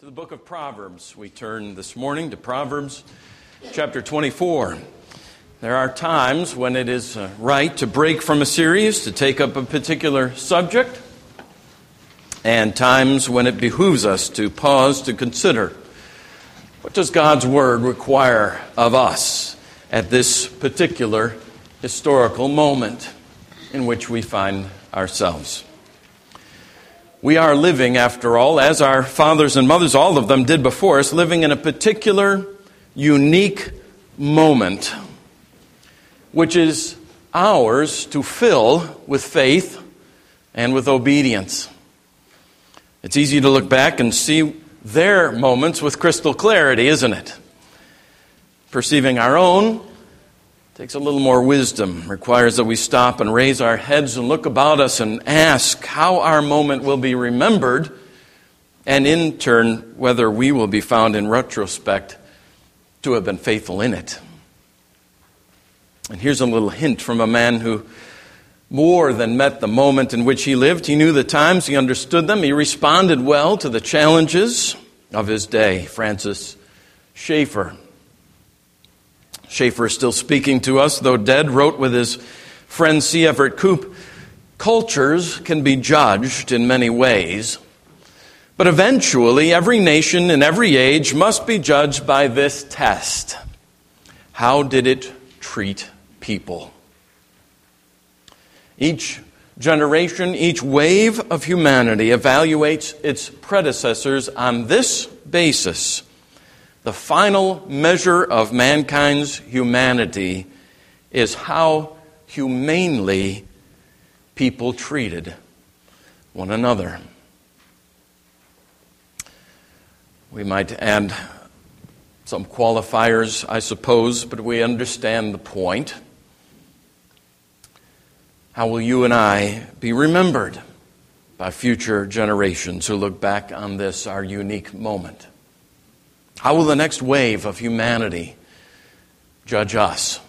To the book of Proverbs, we turn this morning to Proverbs chapter 24. There are times when it is uh, right to break from a series, to take up a particular subject, and times when it behooves us to pause to consider what does God's word require of us at this particular historical moment in which we find ourselves. We are living, after all, as our fathers and mothers, all of them did before us, living in a particular, unique moment, which is ours to fill with faith and with obedience. It's easy to look back and see their moments with crystal clarity, isn't it? Perceiving our own takes a little more wisdom, requires that we stop and raise our heads and look about us and ask how our moment will be remembered, and in turn, whether we will be found in retrospect to have been faithful in it. And here's a little hint from a man who more than met the moment in which he lived. He knew the times, he understood them, he responded well to the challenges of his day. Francis Schaeffer. Schaeffer is still speaking to us, though dead, wrote with his friend C. Everett Koop Cultures can be judged in many ways, but eventually every nation in every age must be judged by this test How did it treat people? Each generation, each wave of humanity evaluates its predecessors on this basis the final measure of mankind's humanity is how humanely people treated one another. We might add some qualifiers, I suppose, but we understand the point. How will you and I be remembered by future generations who look back on this, our unique moment? How will the next wave of humanity judge us?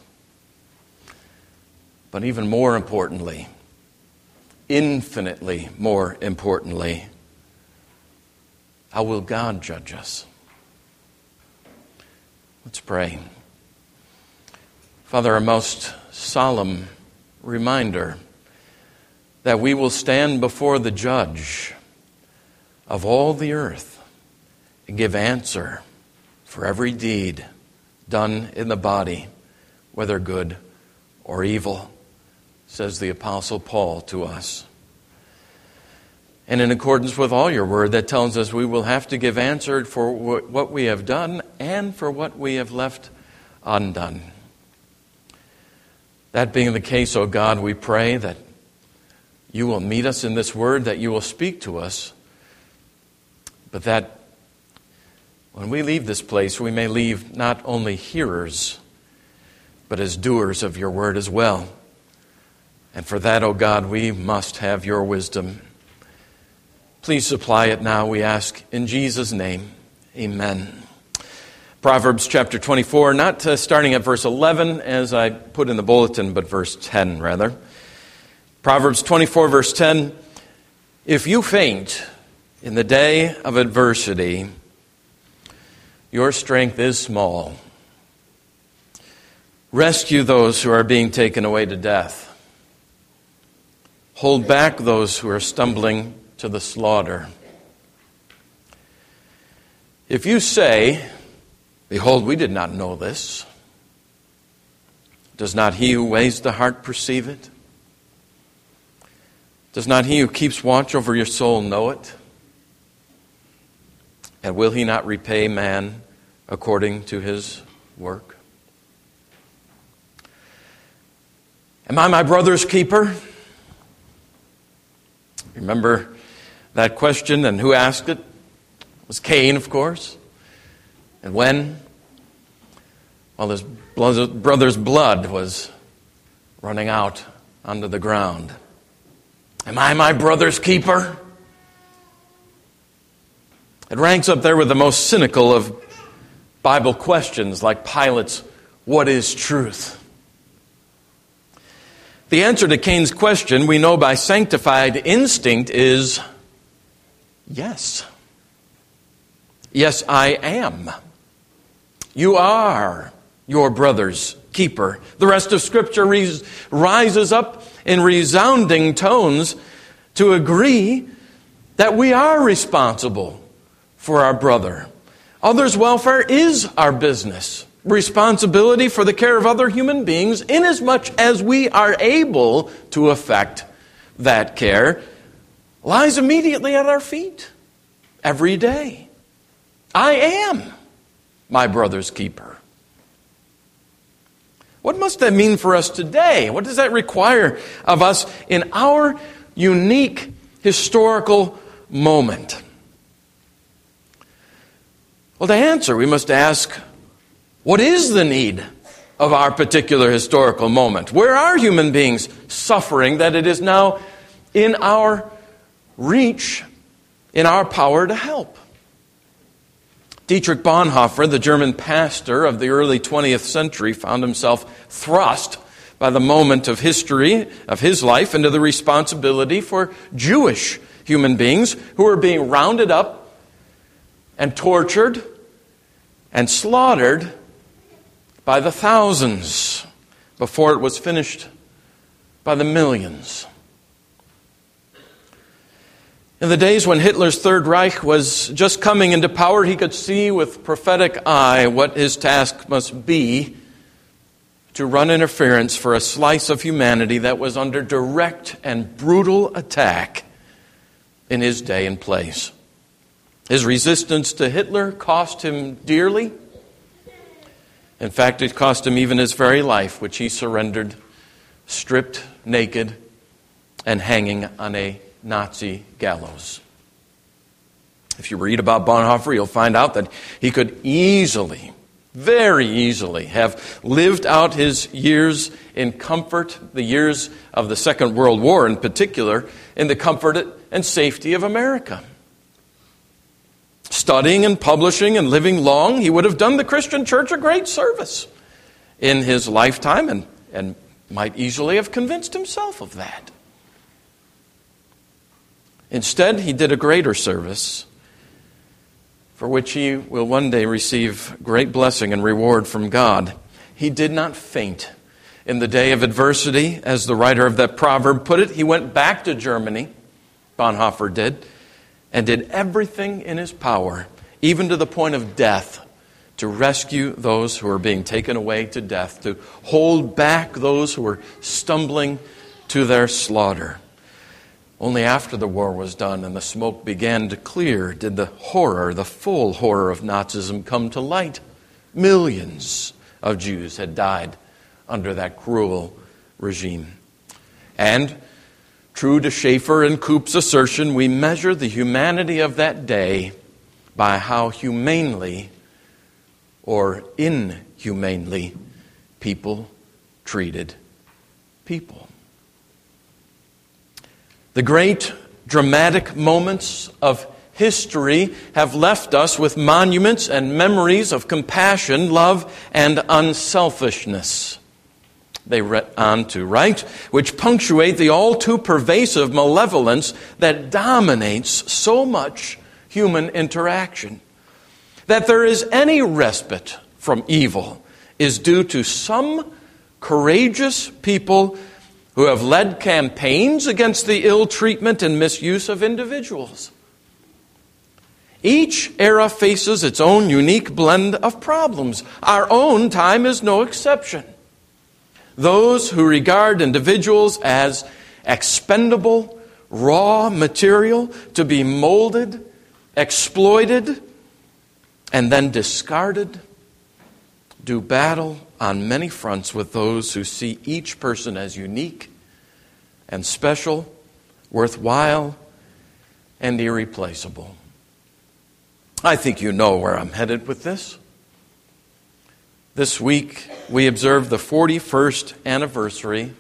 But even more importantly, infinitely more importantly, how will God judge us? Let's pray. Father, a most solemn reminder that we will stand before the judge of all the earth and give answer for every deed done in the body, whether good or evil, says the Apostle Paul to us. And in accordance with all your word, that tells us we will have to give answer for what we have done and for what we have left undone. That being the case, O oh God, we pray that you will meet us in this word, that you will speak to us, but that when we leave this place, we may leave not only hearers, but as doers of your word as well. And for that, O oh God, we must have your wisdom. Please supply it now, we ask, in Jesus' name. Amen. Proverbs chapter 24, not uh, starting at verse 11 as I put in the bulletin, but verse 10 rather. Proverbs 24, verse 10 If you faint in the day of adversity, your strength is small. Rescue those who are being taken away to death. Hold back those who are stumbling to the slaughter. If you say, Behold, we did not know this, does not he who weighs the heart perceive it? Does not he who keeps watch over your soul know it? And will he not repay man according to his work? Am I my brother's keeper? Remember that question and who asked it? It was Cain, of course. And when? Well, his brother's blood was running out onto the ground. Am I my brother's keeper? It ranks up there with the most cynical of Bible questions like Pilate's, What is truth? The answer to Cain's question, we know by sanctified instinct, is yes. Yes, I am. You are your brother's keeper. The rest of Scripture rises up in resounding tones to agree that we are responsible for our brother. Others' welfare is our business. Responsibility for the care of other human beings, inasmuch as we are able to affect that care, lies immediately at our feet every day. I am my brother's keeper. What must that mean for us today? What does that require of us in our unique historical moment? Well, to answer, we must ask what is the need of our particular historical moment? Where are human beings suffering that it is now in our reach, in our power to help? Dietrich Bonhoeffer, the German pastor of the early 20th century, found himself thrust by the moment of history of his life into the responsibility for Jewish human beings who were being rounded up and tortured and slaughtered by the thousands before it was finished by the millions. In the days when Hitler's Third Reich was just coming into power, he could see with prophetic eye what his task must be to run interference for a slice of humanity that was under direct and brutal attack in his day and place. His resistance to Hitler cost him dearly. In fact, it cost him even his very life, which he surrendered, stripped naked, and hanging on a Nazi gallows. If you read about Bonhoeffer, you'll find out that he could easily, very easily, have lived out his years in comfort, the years of the Second World War in particular, in the comfort and safety of America. Studying and publishing and living long, he would have done the Christian church a great service in his lifetime and, and might easily have convinced himself of that. Instead, he did a greater service for which he will one day receive great blessing and reward from God. He did not faint in the day of adversity, as the writer of that proverb put it. He went back to Germany, Bonhoeffer did, and did everything in his power, even to the point of death, to rescue those who were being taken away to death, to hold back those who were stumbling to their slaughter. Only after the war was done and the smoke began to clear did the horror, the full horror of Nazism come to light. Millions of Jews had died under that cruel regime. And, true to Schaeffer and Koop's assertion, we measure the humanity of that day by how humanely or inhumanely people treated people. The great dramatic moments of history have left us with monuments and memories of compassion, love, and unselfishness. They read on to write, which punctuate the all too pervasive malevolence that dominates so much human interaction. That there is any respite from evil is due to some courageous people who have led campaigns against the ill treatment and misuse of individuals. Each era faces its own unique blend of problems. Our own time is no exception. Those who regard individuals as expendable, raw material to be molded, exploited, and then discarded do battle on many fronts with those who see each person as unique and special, worthwhile, and irreplaceable. I think you know where I'm headed with this. This week, we observe the 41st anniversary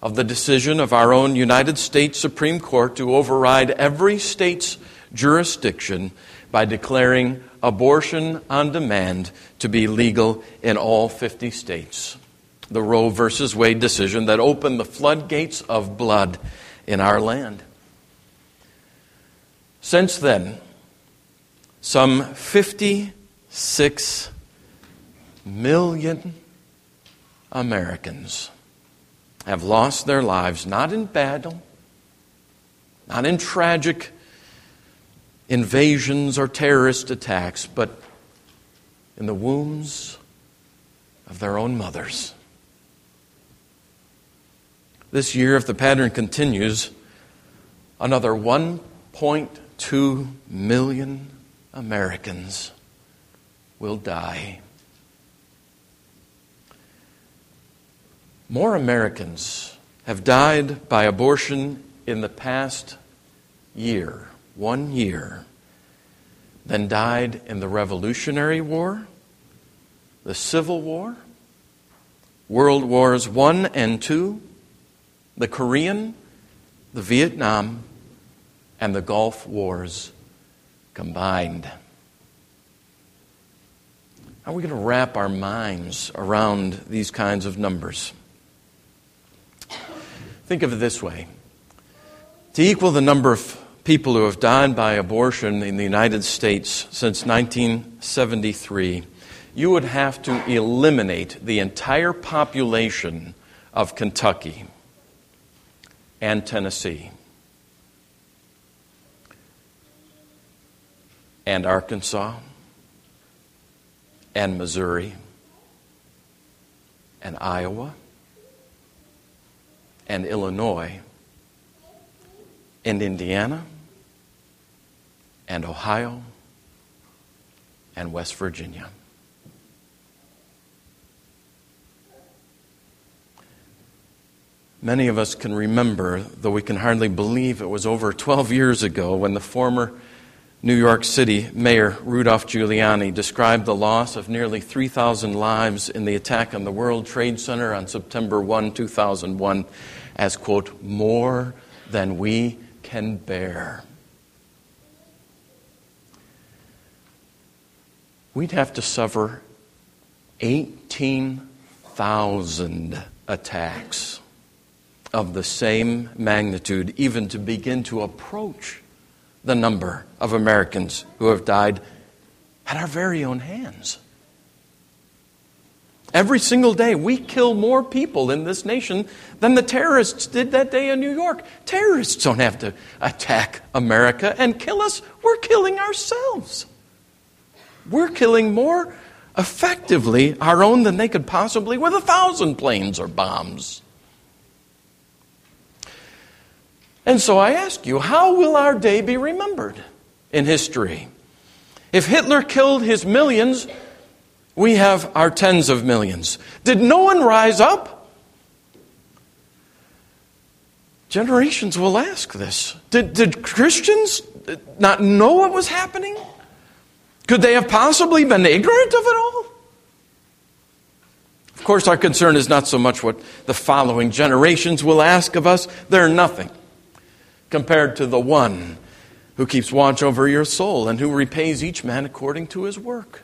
of the decision of our own United States Supreme Court to override every state's jurisdiction by declaring abortion on demand to be legal in all 50 states. The Roe versus Wade decision that opened the floodgates of blood in our land. Since then, some 56 million Americans have lost their lives not in battle, not in tragic invasions or terrorist attacks, but in the wombs of their own mothers. This year, if the pattern continues, another 1.2 million Americans will die. More Americans have died by abortion in the past year, one year, than died in the Revolutionary War, the Civil War, World Wars I and II, the Korean, the Vietnam, and the Gulf Wars combined. How are we going to wrap our minds around these kinds of numbers? Think of it this way. To equal the number of people who have died by abortion in the United States since 1973, you would have to eliminate the entire population of Kentucky and Tennessee and Arkansas and Missouri and Iowa and Illinois and Indiana and Ohio and West Virginia. Many of us can remember, though we can hardly believe it was over 12 years ago, when the former New York City Mayor Rudolph Giuliani described the loss of nearly 3,000 lives in the attack on the World Trade Center on September 1, 2001, as, quote, more than we can bear. We'd have to suffer 18,000 attacks of the same magnitude, even to begin to approach the number of Americans who have died at our very own hands. Every single day, we kill more people in this nation than the terrorists did that day in New York. Terrorists don't have to attack America and kill us, we're killing ourselves. We're killing more effectively our own than they could possibly with a thousand planes or bombs. And so I ask you, how will our day be remembered in history? If Hitler killed his millions, we have our tens of millions. Did no one rise up? Generations will ask this. Did, did Christians not know what was happening? Could they have possibly been ignorant of it all? Of course, our concern is not so much what the following generations will ask of us. They're nothing compared to the one who keeps watch over your soul and who repays each man according to his work.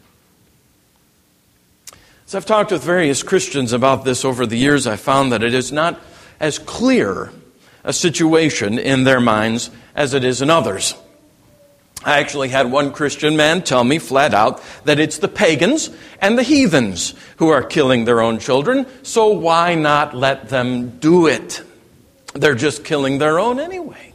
As I've talked with various Christians about this over the years, I found that it is not as clear a situation in their minds as it is in others. I actually had one Christian man tell me flat out that it's the pagans and the heathens who are killing their own children, so why not let them do it? They're just killing their own anyway.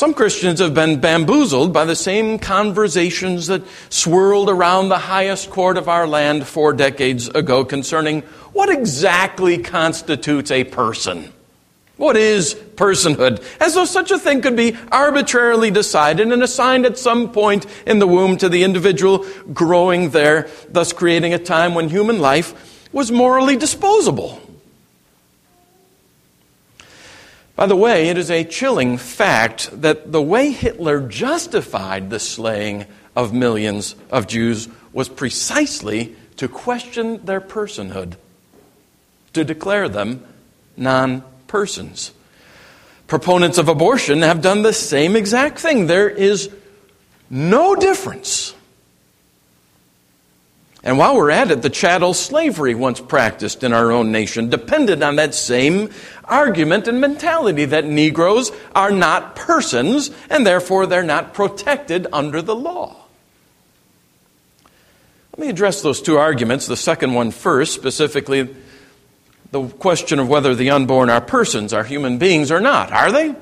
Some Christians have been bamboozled by the same conversations that swirled around the highest court of our land four decades ago concerning what exactly constitutes a person. What is personhood? As though such a thing could be arbitrarily decided and assigned at some point in the womb to the individual growing there, thus creating a time when human life was morally disposable. By the way, it is a chilling fact that the way Hitler justified the slaying of millions of Jews was precisely to question their personhood, to declare them non persons. Proponents of abortion have done the same exact thing. There is no difference And while we're at it, the chattel slavery once practiced in our own nation depended on that same argument and mentality that Negroes are not persons and therefore they're not protected under the law. Let me address those two arguments, the second one first, specifically the question of whether the unborn are persons, are human beings or not. Are they?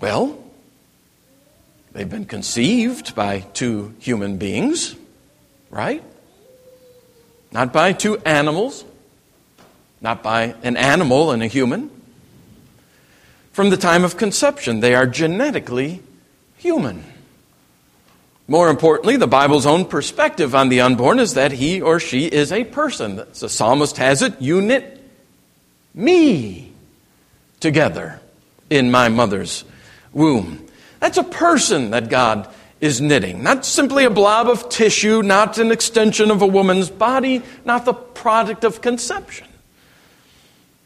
Well, They've been conceived by two human beings, right? Not by two animals, not by an animal and a human. From the time of conception, they are genetically human. More importantly, the Bible's own perspective on the unborn is that he or she is a person. The psalmist has it, you knit me together in my mother's womb. That's a person that God is knitting, not simply a blob of tissue, not an extension of a woman's body, not the product of conception.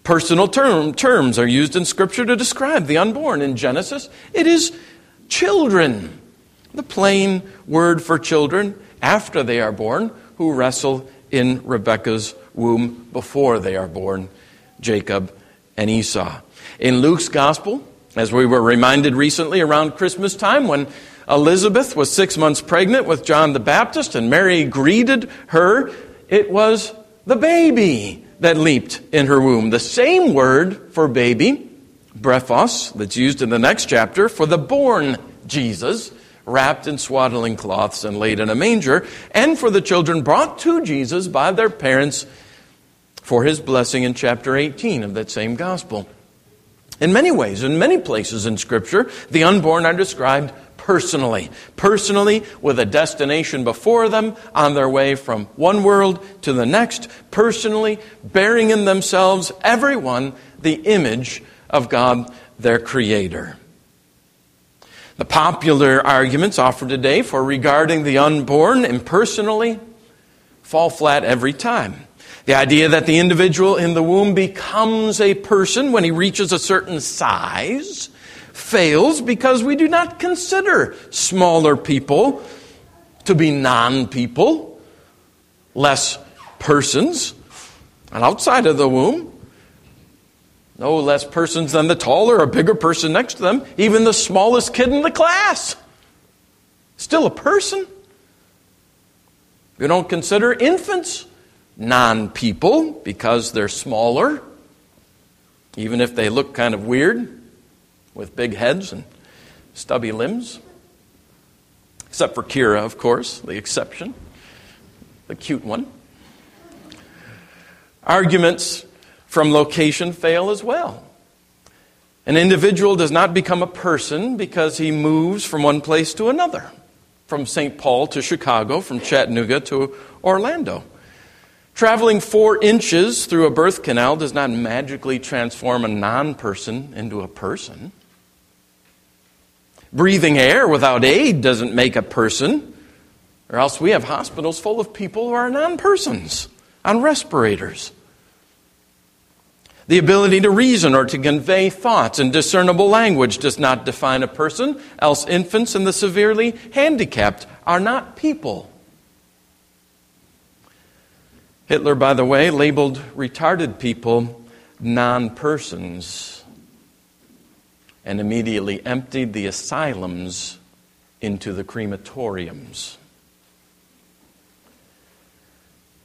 Personal term, terms are used in Scripture to describe the unborn. In Genesis, it is children, the plain word for children after they are born, who wrestle in Rebekah's womb before they are born, Jacob and Esau. In Luke's Gospel, as we were reminded recently around Christmas time when Elizabeth was six months pregnant with John the Baptist and Mary greeted her, it was the baby that leaped in her womb. The same word for baby, brephos, that's used in the next chapter for the born Jesus, wrapped in swaddling cloths and laid in a manger, and for the children brought to Jesus by their parents for his blessing in chapter 18 of that same gospel. In many ways, in many places in Scripture, the unborn are described personally. Personally, with a destination before them on their way from one world to the next. Personally, bearing in themselves, everyone, the image of God, their Creator. The popular arguments offered today for regarding the unborn impersonally fall flat every time. The idea that the individual in the womb becomes a person when he reaches a certain size fails because we do not consider smaller people to be non people, less persons. And outside of the womb, no less persons than the taller or bigger person next to them, even the smallest kid in the class. Still a person. We don't consider infants non people because they're smaller, even if they look kind of weird with big heads and stubby limbs. Except for Kira, of course, the exception, the cute one. Arguments from location fail as well. An individual does not become a person because he moves from one place to another, from St. Paul to Chicago, from Chattanooga to Orlando. Traveling four inches through a birth canal does not magically transform a non person into a person. Breathing air without aid doesn't make a person, or else we have hospitals full of people who are non persons on respirators. The ability to reason or to convey thoughts in discernible language does not define a person, else, infants and the severely handicapped are not people. Hitler, by the way, labeled retarded people non persons and immediately emptied the asylums into the crematoriums.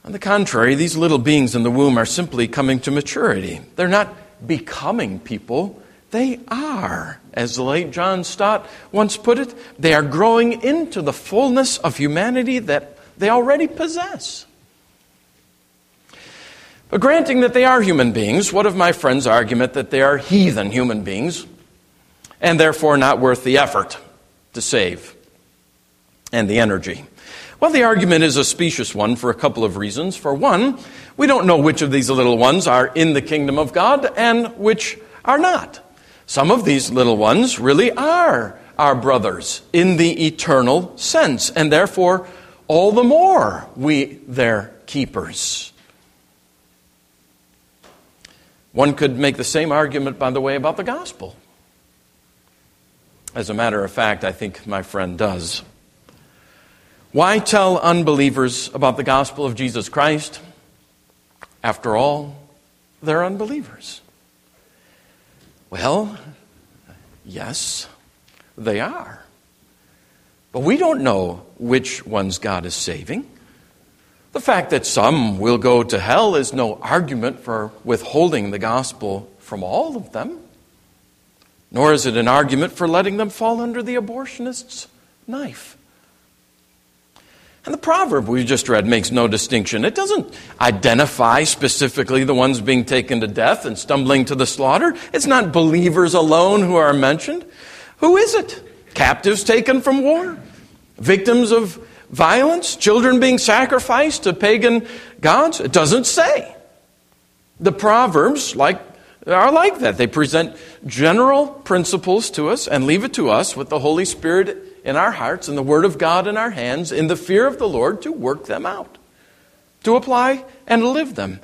On the contrary, these little beings in the womb are simply coming to maturity. They're not becoming people, they are. As the late John Stott once put it, they are growing into the fullness of humanity that they already possess. But granting that they are human beings, what of my friend's argument that they are heathen human beings and therefore not worth the effort to save and the energy? Well, the argument is a specious one for a couple of reasons. For one, we don't know which of these little ones are in the kingdom of God and which are not. Some of these little ones really are our brothers in the eternal sense, and therefore, all the more we their keepers. One could make the same argument, by the way, about the gospel. As a matter of fact, I think my friend does. Why tell unbelievers about the gospel of Jesus Christ? After all, they're unbelievers. Well, yes, they are. But we don't know which ones God is saving. The fact that some will go to hell is no argument for withholding the gospel from all of them, nor is it an argument for letting them fall under the abortionist's knife. And the proverb we just read makes no distinction. It doesn't identify specifically the ones being taken to death and stumbling to the slaughter. It's not believers alone who are mentioned. Who is it? Captives taken from war? Victims of violence? Children being sacrificed to pagan gods? It doesn't say. The Proverbs like, are like that. They present general principles to us and leave it to us with the Holy Spirit in our hearts and the Word of God in our hands in the fear of the Lord to work them out, to apply and live them.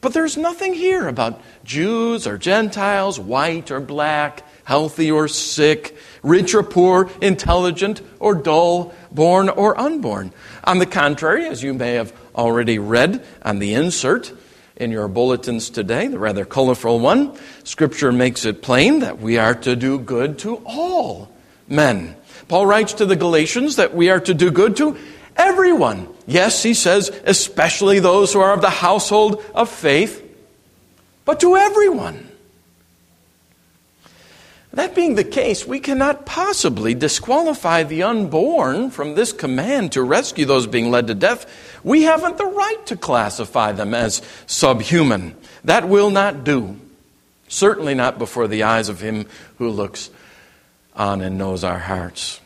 But there's nothing here about Jews or Gentiles, white or black, healthy or sick, rich or poor, intelligent or dull, born or unborn. On the contrary, as you may have already read on the insert in your bulletins today, the rather colorful one, Scripture makes it plain that we are to do good to all men Paul writes to the Galatians that we are to do good to everyone. Yes, he says, especially those who are of the household of faith, but to everyone. That being the case, we cannot possibly disqualify the unborn from this command to rescue those being led to death. We haven't the right to classify them as subhuman. That will not do. Certainly not before the eyes of Him who looks on and knows our hearts.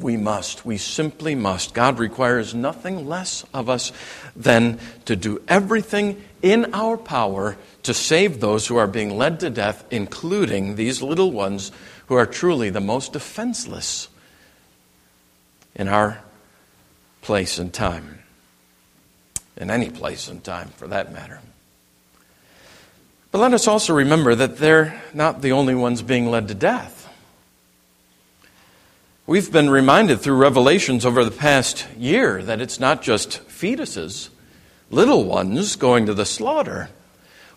We must. We simply must. God requires nothing less of us than to do everything in our power to save those who are being led to death, including these little ones who are truly the most defenseless in our place and time. In any place and time, for that matter. But let us also remember that they're not the only ones being led to death. We've been reminded through revelations over the past year that it's not just fetuses, little ones going to the slaughter.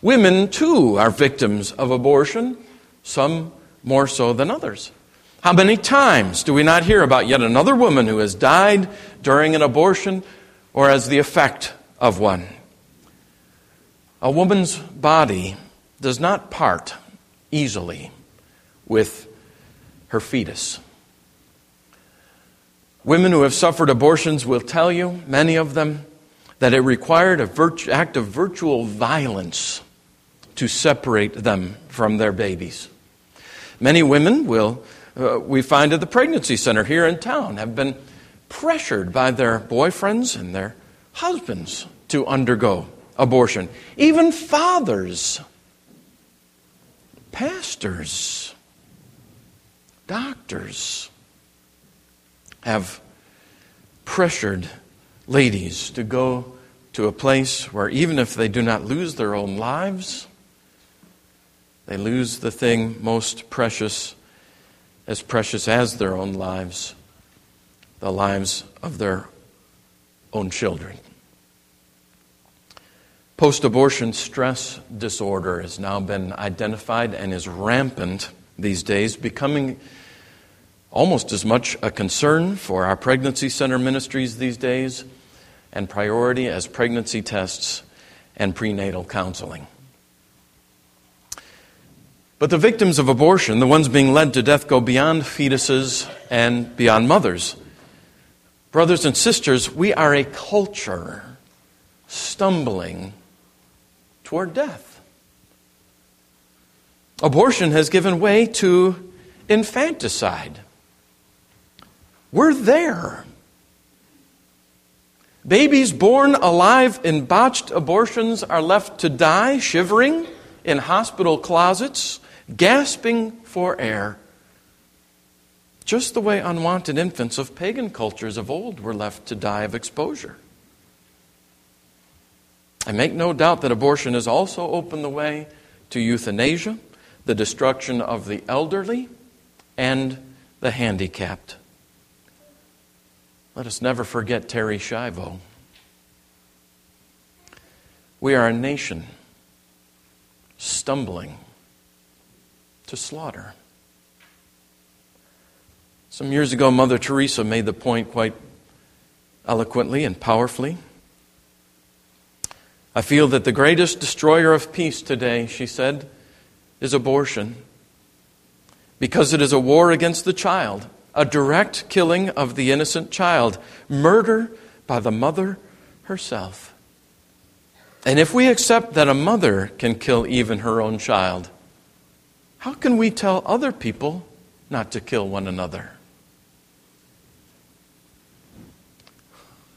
Women, too, are victims of abortion, some more so than others. How many times do we not hear about yet another woman who has died during an abortion or as the effect of one? A woman's body does not part easily with her fetus. Women who have suffered abortions will tell you, many of them, that it required an act of virtual violence to separate them from their babies. Many women will, uh, we find at the pregnancy center here in town, have been pressured by their boyfriends and their husbands to undergo abortion. Even fathers, pastors, doctors, have pressured ladies to go to a place where even if they do not lose their own lives, they lose the thing most precious, as precious as their own lives, the lives of their own children. Post abortion stress disorder has now been identified and is rampant these days, becoming almost as much a concern for our pregnancy center ministries these days and priority as pregnancy tests and prenatal counseling. But the victims of abortion, the ones being led to death, go beyond fetuses and beyond mothers. Brothers and sisters, we are a culture stumbling toward death. Abortion has given way to infanticide. We're there. Babies born alive in botched abortions are left to die shivering in hospital closets, gasping for air. Just the way unwanted infants of pagan cultures of old were left to die of exposure. I make no doubt that abortion has also opened the way to euthanasia, the destruction of the elderly, and the handicapped. Let us never forget Terri Schiavo. We are a nation stumbling to slaughter. Some years ago, Mother Teresa made the point quite eloquently and powerfully. I feel that the greatest destroyer of peace today, she said, is abortion. Because it is a war against the child, a direct killing of the innocent child, murder by the mother herself. And if we accept that a mother can kill even her own child, how can we tell other people not to kill one another?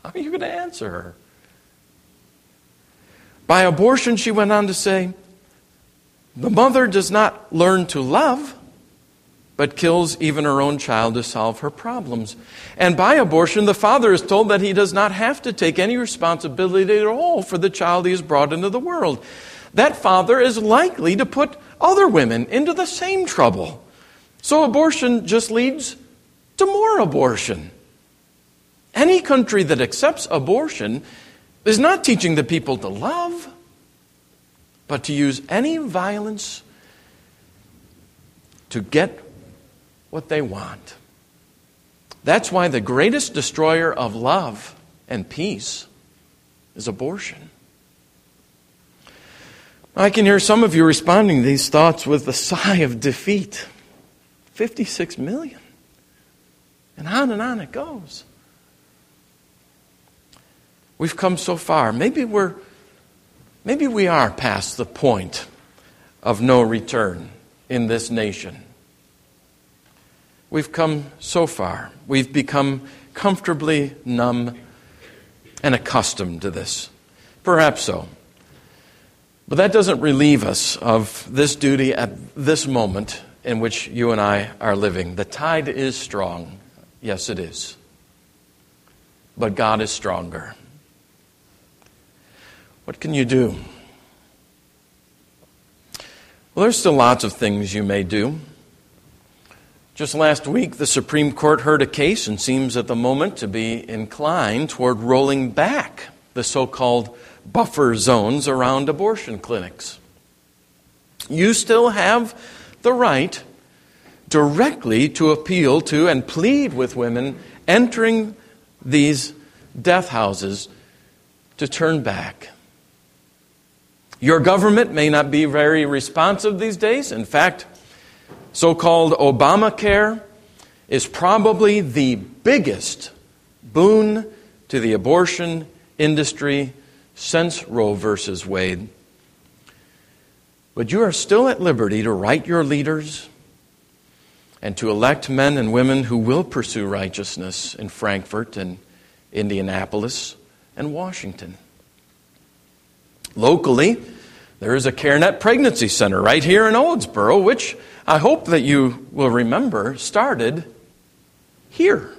How are you going to answer her? By abortion, she went on to say, the mother does not learn to love, but kills even her own child to solve her problems. And by abortion, the father is told that he does not have to take any responsibility at all for the child he has brought into the world. That father is likely to put other women into the same trouble. So abortion just leads to more abortion. Any country that accepts abortion is not teaching the people to love, but to use any violence to get what they want. That's why the greatest destroyer of love and peace is abortion. I can hear some of you responding to these thoughts with a sigh of defeat. 56 million. And on and on it goes. We've come so far. Maybe we're maybe we are past the point of no return in this nation. We've come so far. We've become comfortably numb and accustomed to this. Perhaps so. But that doesn't relieve us of this duty at this moment in which you and I are living. The tide is strong. Yes, it is. But God is stronger. What can you do? Well, there's still lots of things you may do. Just last week, the Supreme Court heard a case and seems at the moment to be inclined toward rolling back the so called buffer zones around abortion clinics. You still have the right directly to appeal to and plead with women entering these death houses to turn back. Your government may not be very responsive these days. In fact, so called Obamacare is probably the biggest boon to the abortion industry since Roe versus Wade. But you are still at liberty to write your leaders and to elect men and women who will pursue righteousness in Frankfort and Indianapolis and Washington. Locally, there is a CareNet Pregnancy Center right here in Owensboro, which I hope that you will remember started here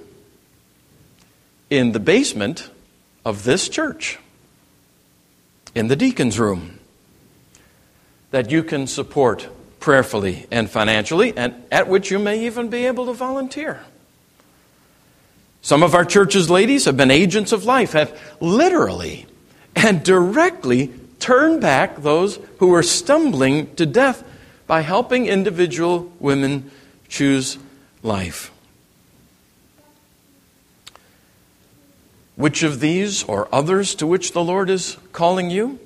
in the basement of this church, in the deacon's room, that you can support prayerfully and financially, and at which you may even be able to volunteer. Some of our church's ladies have been agents of life, have literally and directly turned back those who were stumbling to death by helping individual women choose life. Which of these or others to which the Lord is calling you?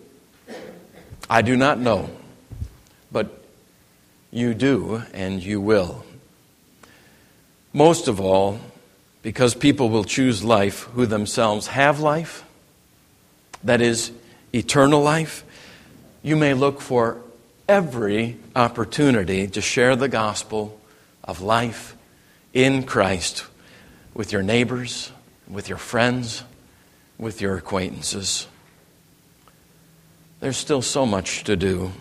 I do not know, but you do and you will. Most of all, because people will choose life who themselves have life, that is, eternal life, you may look for every opportunity to share the gospel of life in Christ with your neighbors, with your friends, with your acquaintances. There's still so much to do,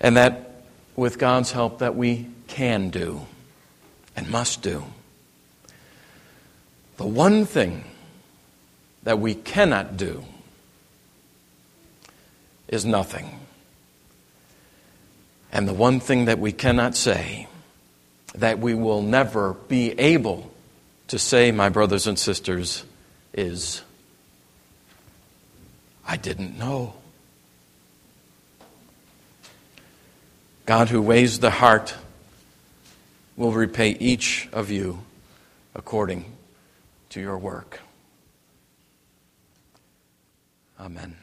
and that with God's help that we can do and must do. The one thing that we cannot do is nothing. And the one thing that we cannot say, that we will never be able to say, my brothers and sisters, is I didn't know. God, who weighs the heart, will repay each of you according to your work. Amen.